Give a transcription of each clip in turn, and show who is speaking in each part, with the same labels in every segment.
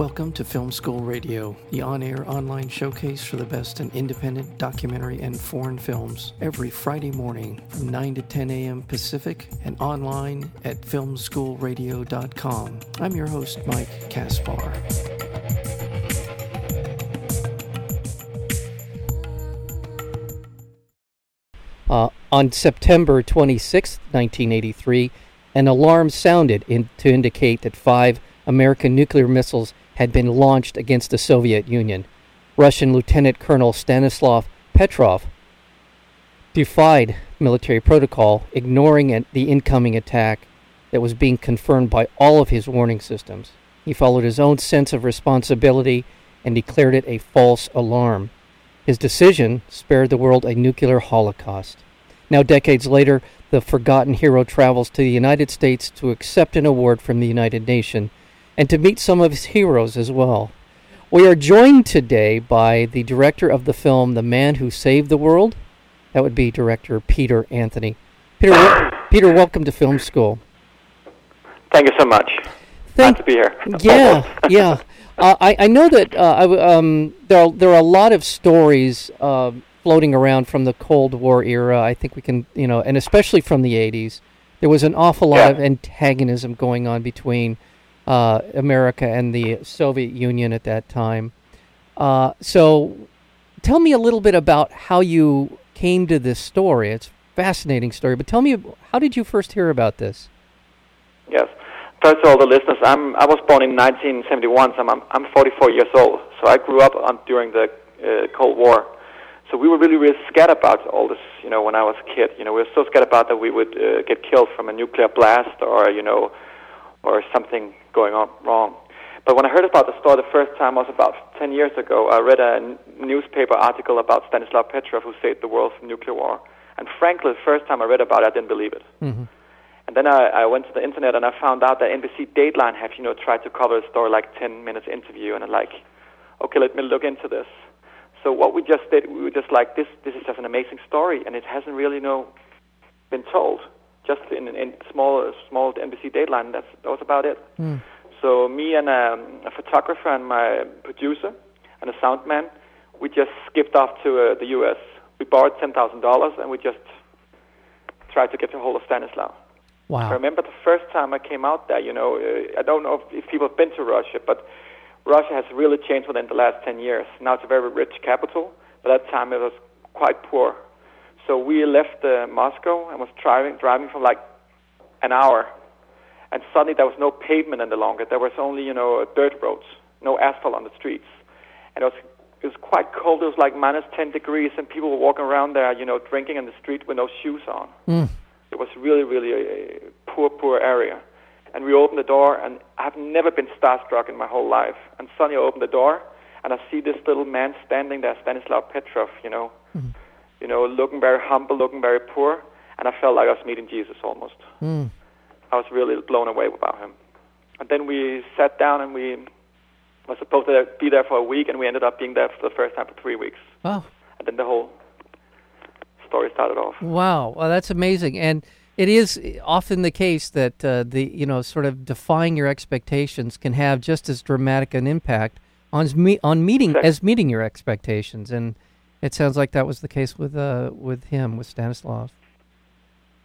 Speaker 1: Welcome to Film School Radio, the on air online showcase for the best in independent documentary and foreign films, every Friday morning from 9 to 10 a.m. Pacific and online at filmschoolradio.com. I'm your host, Mike Kaspar. Uh, on September 26, 1983, an alarm sounded in, to indicate that five American nuclear missiles had been launched against the Soviet Union. Russian Lieutenant Colonel Stanislav Petrov defied military protocol, ignoring the incoming attack that was being confirmed by all of his warning systems. He followed his own sense of responsibility and declared it a false alarm. His decision spared the world a nuclear holocaust. Now, decades later, the forgotten hero travels to the United States to accept an award from the United Nations and to meet some of his heroes as well. We are joined today by the director of the film The Man Who Saved the World. That would be director Peter Anthony. Peter, wel- Peter, welcome to Film School.
Speaker 2: Thank you so much. Thank, Glad to be here.
Speaker 1: Yeah, yeah. Uh, I, I know that uh, I, um, there, are, there are a lot of stories uh, floating around from the Cold War era. I think we can, you know, and especially from the 80s. There was an awful lot
Speaker 2: Yeah.
Speaker 1: of antagonism going on between uh, America and the Soviet Union at that time. Uh, so, tell me a little bit about how you came to this story. It's a fascinating story, but tell me, how did you first hear about this?
Speaker 2: Yes. First of all, the listeners, I'm, I was born in 1971, so I'm, I'm 44 years old. So I grew up on, during the uh, Cold War. So we were really, really scared about all this, you know, when I was a kid. You know, we were so scared about that we would uh, get killed from a nuclear blast or, you know, or something going on wrong. But when I heard about the story the first time was about 10 years ago, I read a n- newspaper article about Stanislav Petrov who saved the world from nuclear war. And frankly, the first time I read about it, I didn't believe it.
Speaker 1: Mm-hmm.
Speaker 2: And then I, I went to the internet and I found out that NBC Dateline have, you know, tried to cover the story like 10 minutes interview. And I'm like, okay, let me look into this. So what we just did, we were just like, this, this is just an amazing story. And it hasn't really, you know, been told. Just in, in small, small NBC Dateline, that's, that was about it.
Speaker 1: Mm.
Speaker 2: So me and um, a photographer and my producer and a sound man, we just skipped off to uh, the U.S. We borrowed $10,000 and we just tried to get a hold of Stanislav.
Speaker 1: Wow!
Speaker 2: I remember the first time I came out there, you know, uh, I don't know if, if people have been to Russia, but Russia has really changed within the last 10 years. Now it's a very rich capital, but at that time it was quite poor. So we left uh, Moscow and was driving, driving for like an hour. And suddenly there was no pavement any longer. There was only, you know, dirt roads, no asphalt on the streets. And it was, it was quite cold. It was like minus 10 degrees, and people were walking around there, you know, drinking in the street with no shoes on.
Speaker 1: Mm.
Speaker 2: It was really, really a, poor, poor area. And we opened the door, and I've never been starstruck in my whole life. And suddenly I opened the door, and I see this little man standing there, Stanislav Petrov, you know,
Speaker 1: Mhm.
Speaker 2: You know, looking very humble, looking very poor. And I felt like I was meeting Jesus almost.
Speaker 1: Mm.
Speaker 2: I was really blown away about him. And then we sat down, and we were supposed to be there for a week, and we ended up being there for the first time for three weeks.
Speaker 1: Wow.
Speaker 2: And then the whole story started off.
Speaker 1: Wow, well, that's amazing, and it is often the case that uh, the you know sort of defying your expectations can have just as dramatic an impact on me- on meeting
Speaker 2: Sure.
Speaker 1: as meeting your expectations, and it sounds like that was the case with uh, with him with Stanislav.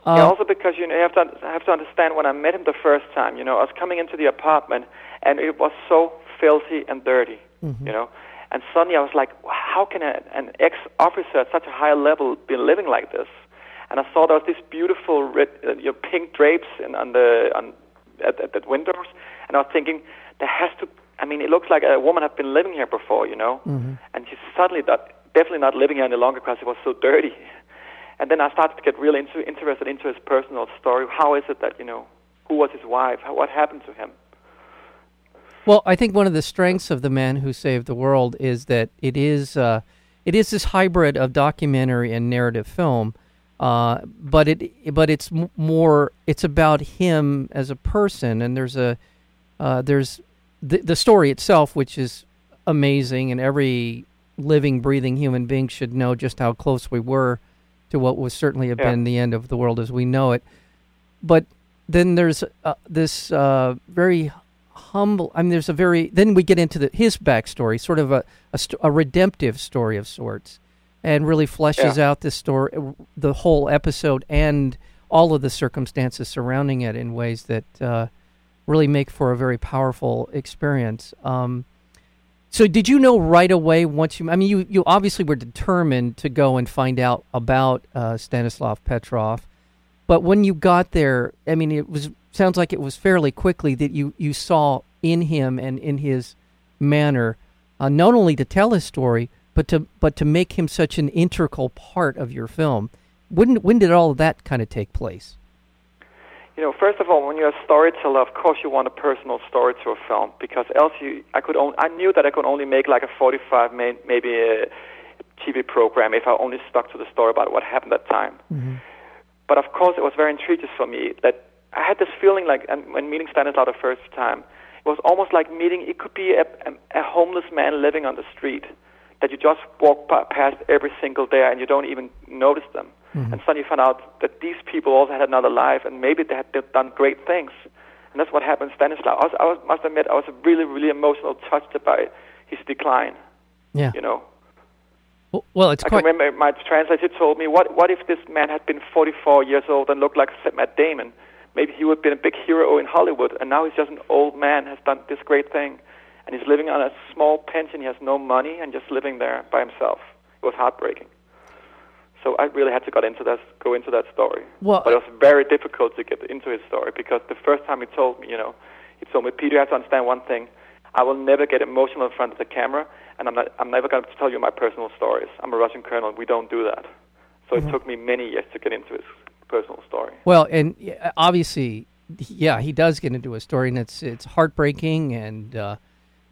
Speaker 1: Uh,
Speaker 2: yeah, also because you know you have to have to understand when I met him the first time, you know, I was coming into the apartment and it was so filthy and dirty,
Speaker 1: mhm.
Speaker 2: you know, and suddenly I was like, how can a, an ex-officer at such a high level be living like this? And I saw there was these beautiful red, uh, you know, pink drapes in, on the on at, at the windows, and I was thinking there has to. I mean, it looks like a woman had been living here before, you know,
Speaker 1: Mhm.
Speaker 2: and she's suddenly not, definitely not living here any longer because it was so dirty. And then I started to get really interested into his personal story. How is it that you know who was his wife? How, what happened to him?
Speaker 1: Well, I think one of the strengths of the man who saved the world is that it is uh, it is this hybrid of documentary and narrative film, uh, but it but it's more it's about him as a person, and there's a uh, there's the the story itself, which is amazing, and every living, breathing human beings should know just how close we were to what was certainly have
Speaker 2: Yeah.
Speaker 1: been the end of the world as we know it. But then there's uh, this uh, very humble. I mean, there's a very. Then we get into the, his backstory, sort of a, a, st- a redemptive story of sorts, and really fleshes
Speaker 2: Yeah.
Speaker 1: out this story, the whole episode, and all of the circumstances surrounding it in ways that uh, really make for a very powerful experience. Um, so, did you know right away once you? I mean, you you obviously were determined to go and find out about uh, Stanislav Petrov, but when you got there, I mean, it was sounds like it was fairly quickly that you you saw in him and in his manner, uh, not only to tell his story, but to but to make him such an integral part of your film. When when did all of that kind of take place?
Speaker 2: You know, first of all, when you're a storyteller, of course you want a personal story to a film because else you, I could only, I knew that I could only make like a 45 may, maybe a TV program if I only stuck to the story about what happened that time.
Speaker 1: Mm-hmm.
Speaker 2: But of course, it was very intriguing for me that I had this feeling like, and when meeting Stanislav the first time, it was almost like meeting. It could be a, a, a homeless man living on the street that you just walk past every single day and you don't even notice them.
Speaker 1: Mm-hmm.
Speaker 2: And suddenly you find out that these people also had another life and maybe they had done great things. And that's what happened to Stanislav. I, was, I was, must admit, I was really, really emotional, touched by his decline.
Speaker 1: Yeah.
Speaker 2: You know,
Speaker 1: Well, well it's
Speaker 2: I
Speaker 1: quite.
Speaker 2: can remember my translator told me, what, what if this man had been 44 years old and looked like Matt Damon? Maybe he would have been a big hero in Hollywood, and now he's just an old man, has done this great thing, and he's living on a small pension. He has no money and just living there by himself. It was heartbreaking. So I really had to get into that, go into that story.
Speaker 1: Well,
Speaker 2: but it was very difficult to get into his story because the first time he told me, you know, he told me, Peter, you have to understand one thing. I will never get emotional in front of the camera, and I'm, not, I'm never going to tell you my personal stories. I'm a Russian colonel. We don't do that. So
Speaker 1: Mm-hmm.
Speaker 2: it took me many years to get into his personal story.
Speaker 1: Well, and obviously, yeah, he does get into a story, and it's it's heartbreaking, and uh,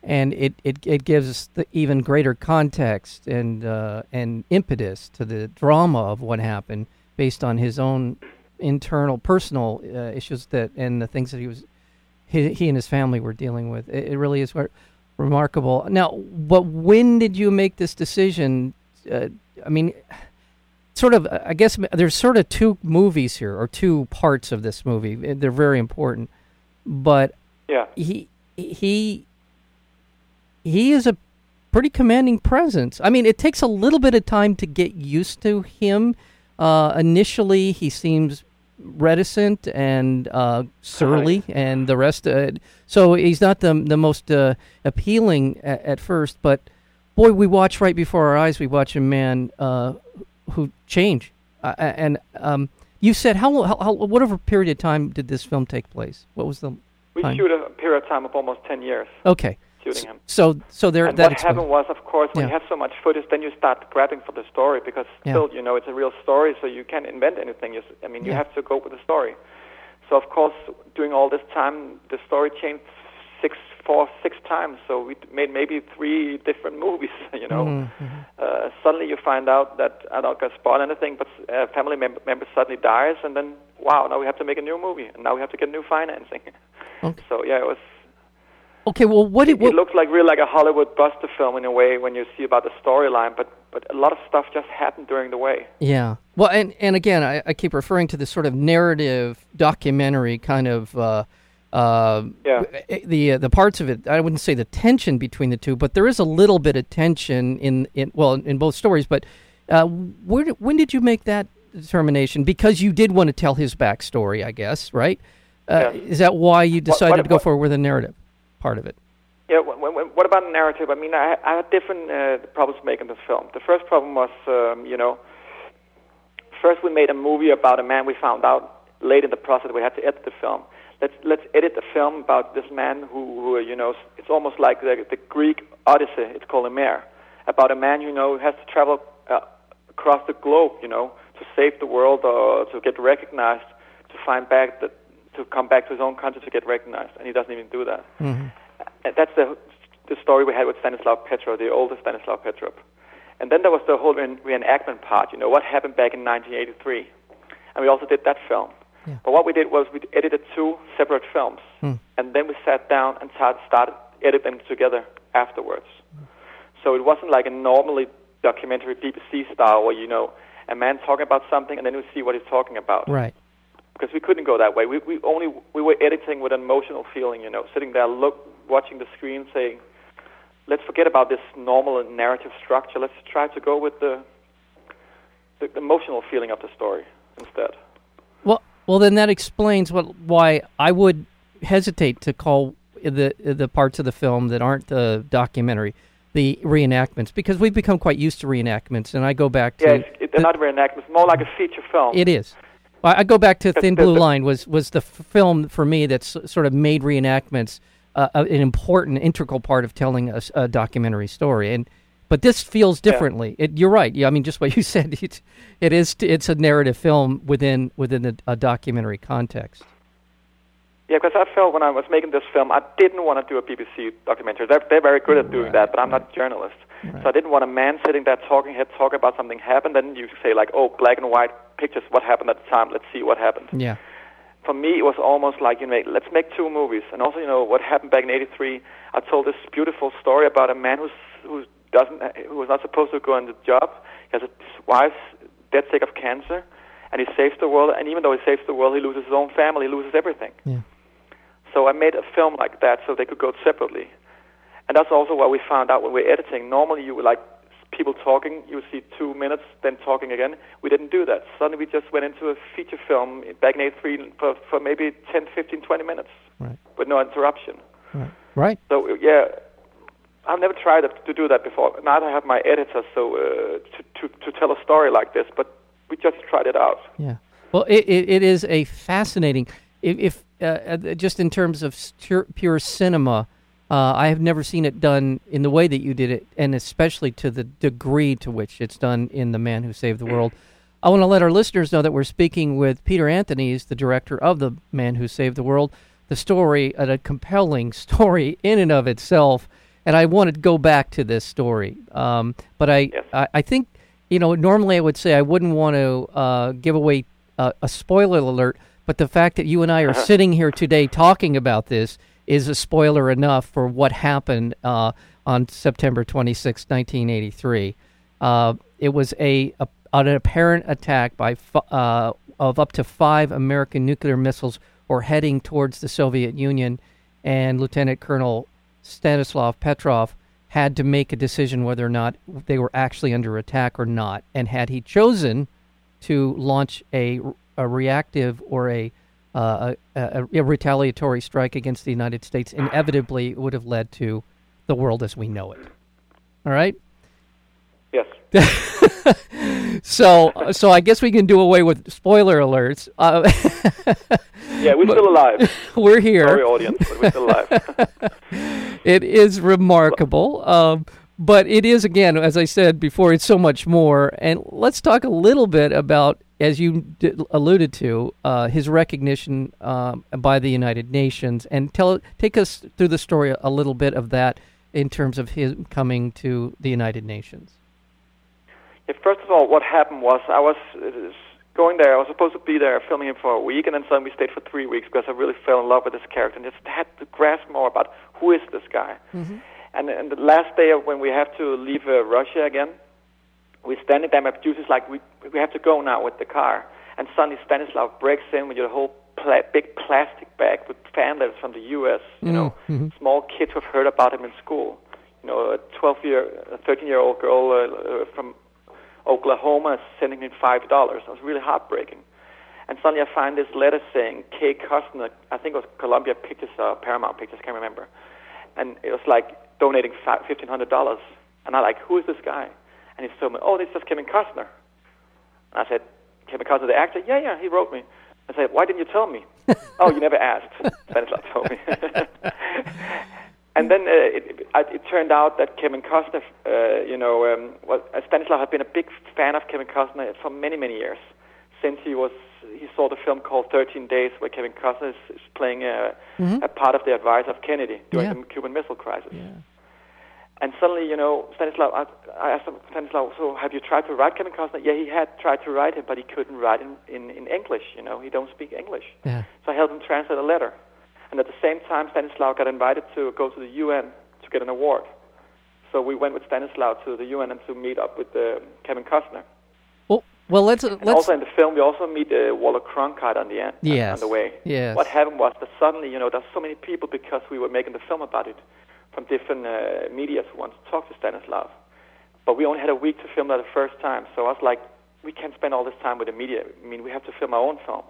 Speaker 1: and it, it, it gives us the even greater context and uh, and impetus to the drama of what happened based on his own internal personal uh, issues that and the things that he was he, he and his family were dealing with. It, it really is re- remarkable. Now, but when did you make this decision? Uh, I mean, sort of. I guess there's sort of two movies here, or two parts of this movie. They're very important, but
Speaker 2: Yeah.
Speaker 1: he he he is a pretty commanding presence. I mean, it takes a little bit of time to get used to him. Uh, initially, he seems reticent and uh, surly, and the rest. Uh, so he's not the the most uh, appealing at, at first, but boy, we watch right before our eyes. We watch a man uh, who change. uh, and um, you said how, how, how whatever period of time did this film take place? What was the
Speaker 2: We shoot a period of time of almost 10 years
Speaker 1: okay?
Speaker 2: Shooting him.
Speaker 1: So so there
Speaker 2: And
Speaker 1: that
Speaker 2: what
Speaker 1: explains-
Speaker 2: happened was, of course, when
Speaker 1: Yeah.
Speaker 2: you have so much footage, then you start grabbing for the story because
Speaker 1: Yeah.
Speaker 2: still, you know, it's a real story, so you can't invent anything. You, I mean, you
Speaker 1: Yeah.
Speaker 2: have to go with the story. So, of course, during all this time, the story changed six, four, six times. So we made maybe three different movies. You know,
Speaker 1: Mhm, mhm.
Speaker 2: uh, suddenly you find out that I don't gonna spoil anything, but a family mem- member suddenly dies, and then wow, now we have to make a new movie, and now we have to get new financing.
Speaker 1: Okay.
Speaker 2: So yeah, it was
Speaker 1: Okay, well, what
Speaker 2: it
Speaker 1: what,
Speaker 2: looks like really like a Hollywood buster film in a way when you see about the storyline, but but a lot of stuff just happened during the way.
Speaker 1: Yeah. Well, and and again, I, I keep referring to this sort of narrative documentary kind of. Uh, uh,
Speaker 2: Yeah.
Speaker 1: The uh, the parts of it, I wouldn't say the tension between the two, but there is a little bit of tension in in well in both stories. But uh, where when did you make that determination? Because you did want to tell his backstory, I guess, right? Uh,
Speaker 2: Yes.
Speaker 1: Is that why you decided
Speaker 2: what-
Speaker 1: to go
Speaker 2: what-
Speaker 1: forward with a narrative part of it?
Speaker 2: Yeah. What about the narrative? I mean, I, I had different uh, problems making this film. The first problem was, um, you know, first we made a movie about a man we found out late in the process we had to edit the film. Let's let's edit the film about this man who, who you know, it's almost like the, the Greek Odyssey. It's called Homer, about a man you know who has to travel uh, across the globe, you know, to save the world or to get recognized, to find back the, to come back to his own country to get recognized, and he doesn't even do that.
Speaker 1: Mm-hmm.
Speaker 2: That's the the story we had with Stanislav Petrov, the oldest Stanislav Petrov. And then there was the whole re- reenactment part, you know, what happened back in 1983. And we also did that film.
Speaker 1: Yeah.
Speaker 2: But what we did was we edited two separate films.
Speaker 1: Hmm.
Speaker 2: And then we sat down and tar- started editing them together afterwards. So it wasn't like a normally documentary BBC style where, you know, a man talking about something and then we see what he's talking about
Speaker 1: Right.
Speaker 2: Because we couldn't go that way. We we only we were editing with an emotional feeling, you know, sitting there, look, watching the screen, saying, "Let's forget about this normal narrative structure. Let's try to go with the the emotional feeling of the story instead."
Speaker 1: Well, well, then that explains what why I would hesitate to call the the parts of the film that aren't the documentary the reenactments because we've become quite used to reenactments, and I go back to
Speaker 2: yes, they're not reenactments, more like a feature film.
Speaker 1: It is. I go back to Thin Blue Line was was the film for me that's sort of made reenactments uh, an important integral part of telling a, a, documentary story and but this feels differently. Yeah. It, you're right. Yeah, I mean, just what you said. It's, it is. It's a narrative film within within a, a documentary context.
Speaker 2: Yeah, because I felt when I was making this film, I didn't want to do a BBC documentary. They're, they're very good at doing right. that, but I'm not a journalist. Right. So I didn't want a man sitting there talking head talk about something happened. Then you say like, oh, black and white pictures, what happened at the time? Let's see what happened.
Speaker 1: Yeah.
Speaker 2: For me, it was almost like you know, let's make two movies. And also, you know, what happened back in '83. I told this beautiful story about a man who's who doesn't who was not supposed to go on the job. He has a wife's dead sick of cancer, and he saves the world. And even though he saves the world, he loses his own family, he loses everything.
Speaker 1: Yeah.
Speaker 2: So I made a film like that so they could go separately. And that's also what we found out when we're editing. Normally you would like people talking, you would see two minutes, then talking again. We didn't do that. Suddenly we just went into a feature film back in 83 for, for maybe 10, 15, 20 minutes
Speaker 1: right.
Speaker 2: with no interruption.
Speaker 1: Right. right.
Speaker 2: So, yeah, I've never tried to do that before. Neither have my editor, so uh, to, to, to tell a story like this, but we just tried it out.
Speaker 1: Yeah. Well, it, it, it is a fascinating if, if uh, uh, just in terms of pure, cinema, uh, I have never seen it done in the way that you did it, and especially to the degree to which it's done in The Man Who Saved the World. I want to let our listeners know that we're speaking with Peter Anthony's the director of The Man Who Saved the World. The story, a compelling story in and of itself, and I want to go back to this story. Um, but I,
Speaker 2: yes.
Speaker 1: I, I, think, you know, normally I would say I wouldn't want to uh, give away uh, a spoiler alert but the fact that you and I are uh-huh. sitting here today talking about this is a spoiler enough for what happened uh, on September 26, 1983. Uh, it was a, a, an apparent attack by uh, of up to five American nuclear missiles were heading towards the Soviet Union, and Lieutenant Colonel Stanislav Petrov had to make a decision whether or not they were actually under attack or not. And had he chosen to launch a a reactive or a, uh, a, a, retaliatory strike against the United States inevitably would have led to the world as we know it. All right.
Speaker 2: Yes.
Speaker 1: so, so I guess we can do away with spoiler alerts. Uh,
Speaker 2: yeah, we're still alive.
Speaker 1: We're here.
Speaker 2: Sorry, audience, but we're still alive.
Speaker 1: it is remarkable. Um, but it is again, as I said before, it's so much more. And let's talk a little bit about as you d- alluded to, uh, his recognition um, by the United Nations, and tell take us through the story a little bit of that in terms of his coming to the United Nations.
Speaker 2: Yeah, first of all, what happened was I was uh, going there. I was supposed to be there filming him for a week, and then suddenly we stayed for three weeks because I really fell in love with this character and just had to grasp more about who is this guy.
Speaker 1: Mm-hmm.
Speaker 2: And, and the last day of when we have to leave uh, Russia again, we're standing there, my producer's like, we, we have to go now with the car. And suddenly Stanislav breaks in with your whole pla- big plastic bag with fan letters from the U.S., you
Speaker 1: mm,
Speaker 2: know,
Speaker 1: mm-hmm.
Speaker 2: small kids who have heard about him in school. You know, a 12 year, a 13 year old girl uh, uh, from Oklahoma sending him $5. It was really heartbreaking. And suddenly I find this letter saying Kay Costner, I think it was Columbia Pictures or Paramount Pictures, I can't remember. And it was like donating $1,500. And I'm like, who is this guy? And he told me, oh, this is Kevin Costner. And I said, Kevin Costner, the actor? Yeah, yeah, he wrote me. I said, why didn't you tell me? oh, you never asked. Stanislav told me. and then uh, it, it, it turned out that Kevin Costner, uh, you know, um, well, uh, Stanislav had been a big fan of Kevin Costner for many, many years. Since he was, he saw the film called 13 Days, where Kevin Costner is, is playing a,
Speaker 1: mm-hmm.
Speaker 2: a part of the advisor of Kennedy during
Speaker 1: yeah.
Speaker 2: the Cuban Missile Crisis.
Speaker 1: Yeah.
Speaker 2: And suddenly, you know, Stanislav, I, I asked Stanislav, so have you tried to write Kevin Costner? Yeah, he had tried to write him, but he couldn't write in, in, in English, you know, he don't speak English.
Speaker 1: Yeah.
Speaker 2: So I helped him translate a letter. And at the same time, Stanislav got invited to go to the UN to get an award. So we went with Stanislav to the UN and to meet up with uh, Kevin Costner.
Speaker 1: Well, Well, let's uh, let's.
Speaker 2: also in the film, we also meet uh, Walter Cronkite on the end,
Speaker 1: Yes.
Speaker 2: on the way.
Speaker 1: Yes.
Speaker 2: What happened was that suddenly, you know, there's so many people because we were making the film about it from different uh, medias who wanted to talk to Stanislav. But we only had a week to film that the first time, so I was like, we can't spend all this time with the media. I mean, we have to film our own film.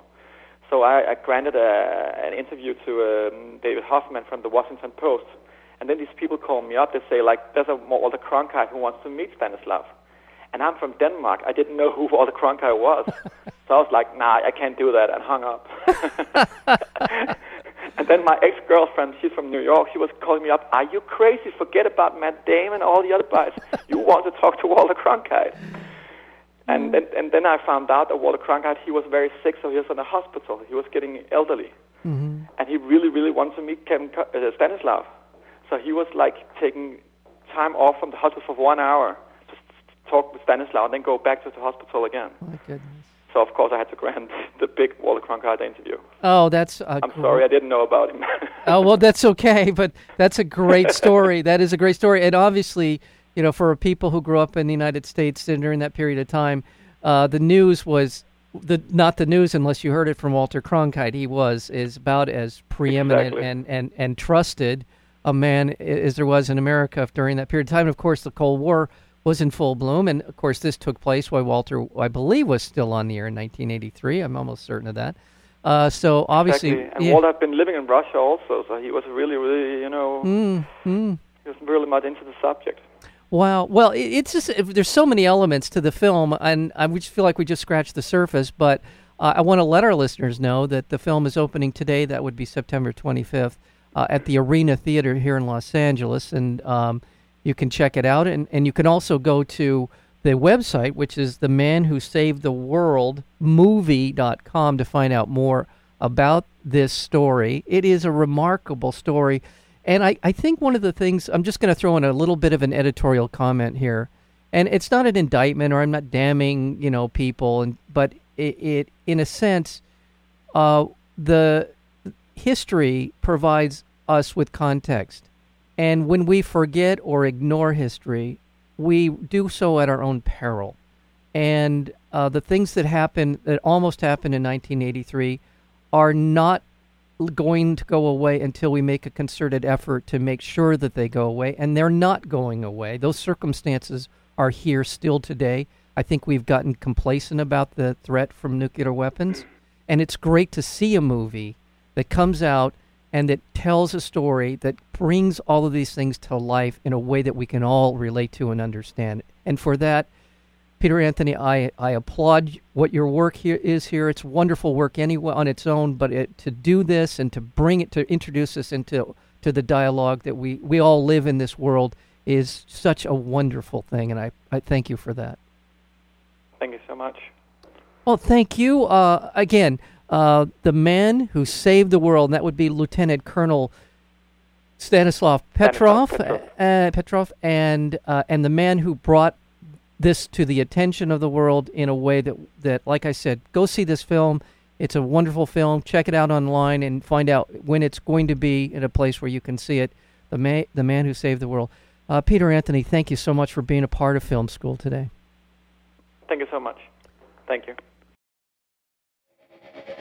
Speaker 2: So I, I granted a, an interview to um, David Hoffman from the Washington Post, and then these people call me up. They say like, "There's a Walter Cronkite who wants to meet Stanislav," and I'm from Denmark. I didn't know who Walter Cronkite was, so I was like, "Nah, I can't do that," and hung up. and then my ex-girlfriend, she's from New York. She was calling me up. Are you crazy? Forget about Matt Damon, and all the other guys. You want to talk to Walter Cronkite? And then, and then I found out that Walter Cronkite, he was very sick, so he was in the hospital. He was getting elderly.
Speaker 1: Mhm.
Speaker 2: And he really, really wanted to meet Kevin uh, Stanislav. So he was like taking time off from the hospital for one hour to talk with Stanislav and then go back to the hospital again.
Speaker 1: My goodness.
Speaker 2: So, of course, I had to grant the big Walter Cronkite interview.
Speaker 1: Oh, that's.
Speaker 2: I'm sorry, I didn't know about him.
Speaker 1: oh well, that's okay, but that's a great story. that is a great story, and obviously, you know, for people who grew up in the United States and during that period of time, uh, the news was the not the news unless you heard it from Walter Cronkite. He was is about as preeminent
Speaker 2: Exactly.
Speaker 1: and, and and trusted a man as there was in America during that period of time. And of course, the Cold War was in full bloom, and of course, this took place while Walter, I believe, was still on the air in 1983. I'm almost certain of that. Uh, so obviously,
Speaker 2: exactly. And
Speaker 1: yeah.
Speaker 2: Walter had been living in Russia also, so he was really, really, you know,
Speaker 1: Mm, mm.
Speaker 2: he was really much into the subject.
Speaker 1: Wow. Well, it, it's just there's so many elements to the film, and I just feel like we just scratched the surface. But uh, I want to let our listeners know that the film is opening today. That would be September 25th uh, at the Arena Theater here in Los Angeles, and um, you can check it out. And, and you can also go to the website, which is the Man Who Saved the World movie.com to find out more about this story. It is a remarkable story. And I, I think one of the things, I'm just going to throw in a little bit of an editorial comment here. And it's not an indictment or I'm not damning, you know, people. And, but it, it in a sense, uh, the history provides us with context. And when we forget or ignore history, we do so at our own peril. And uh, the things that happened, that almost happened in 1983, are not going to go away until we make a concerted effort to make sure that they go away. And they're not going away. Those circumstances are here still today. I think we've gotten complacent about the threat from nuclear weapons. And it's great to see a movie that comes out and that tells a story that brings all of these things to life in a way that we can all relate to and understand. And for that, Peter Anthony, I, I applaud what your work here is here. It's wonderful work anyway on its own, but it, to do this and to bring it to introduce us into to the dialogue that we, we all live in this world is such a wonderful thing, and I, I thank you for that.
Speaker 2: Thank you so much.
Speaker 1: Well, thank you uh, again. Uh, the man who saved the world, and that would be Lieutenant Colonel Stanislav Petrov,
Speaker 2: Petrov.
Speaker 1: Uh, Petrov, and uh, and the man who brought this to the attention of the world in a way that that, like I said, go see this film. It's a wonderful film. Check it out online and find out when it's going to be in a place where you can see it. The man, the man who saved the world. Uh, Peter Anthony, thank you so much for being a part of Film School today.
Speaker 2: Thank you so much. Thank you.